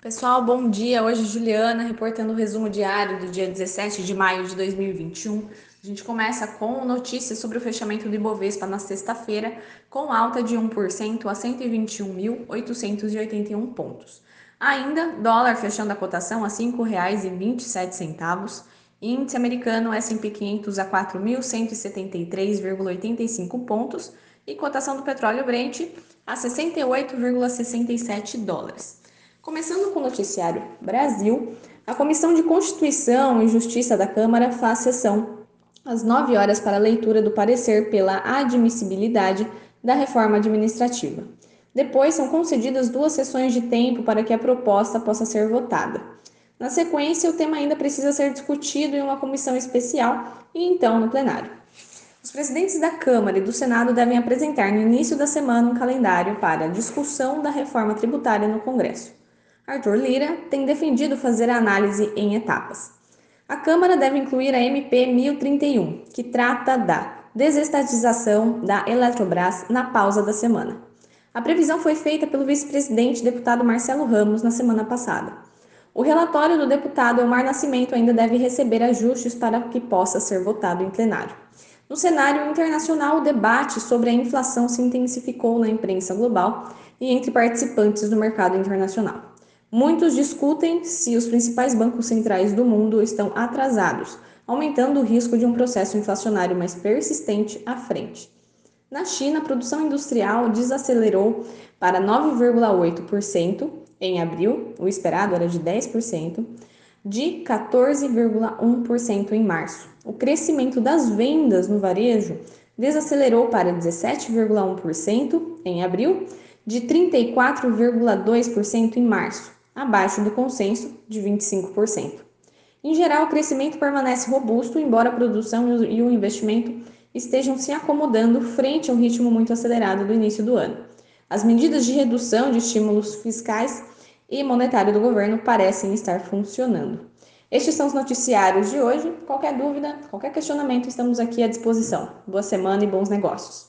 Pessoal, bom dia. Hoje Juliana reportando o resumo diário do dia 17 de maio de 2021. A gente começa com notícias sobre o fechamento do Ibovespa na sexta-feira, com alta de 1% a 121.881 pontos. Ainda, dólar fechando a cotação a R$ 5,27, índice americano S&P 500 a 4.173,85 pontos e cotação do petróleo Brent a 68,67 dólares. Começando com o noticiário Brasil, a Comissão de Constituição e Justiça da Câmara faz sessão às 9 horas para leitura do parecer pela admissibilidade da reforma administrativa. Depois são concedidas duas sessões de tempo para que a proposta possa ser votada. Na sequência, o tema ainda precisa ser discutido em uma comissão especial e então no plenário. Os presidentes da Câmara e do Senado devem apresentar no início da semana um calendário para a discussão da reforma tributária no Congresso. Arthur Lira tem defendido fazer a análise em etapas. A Câmara deve incluir a MP 1031, que trata da desestatização da Eletrobras na pausa da semana. A previsão foi feita pelo vice-presidente deputado Marcelo Ramos na semana passada. O relatório do deputado Elmar Nascimento ainda deve receber ajustes para que possa ser votado em plenário. No cenário internacional, o debate sobre a inflação se intensificou na imprensa global e entre participantes do mercado internacional. Muitos discutem se os principais bancos centrais do mundo estão atrasados, aumentando o risco de um processo inflacionário mais persistente à frente. Na China, a produção industrial desacelerou para 9,8% em abril, o esperado era de 10%, de 14,1% em março. O crescimento das vendas no varejo desacelerou para 17,1% em abril, de 34,2% em março abaixo do consenso de 25%. Em geral, o crescimento permanece robusto, embora a produção e o investimento estejam se acomodando frente a um ritmo muito acelerado do início do ano. As medidas de redução de estímulos fiscais e monetário do governo parecem estar funcionando. Estes são os noticiários de hoje. Qualquer dúvida, qualquer questionamento, estamos aqui à disposição. Boa semana e bons negócios.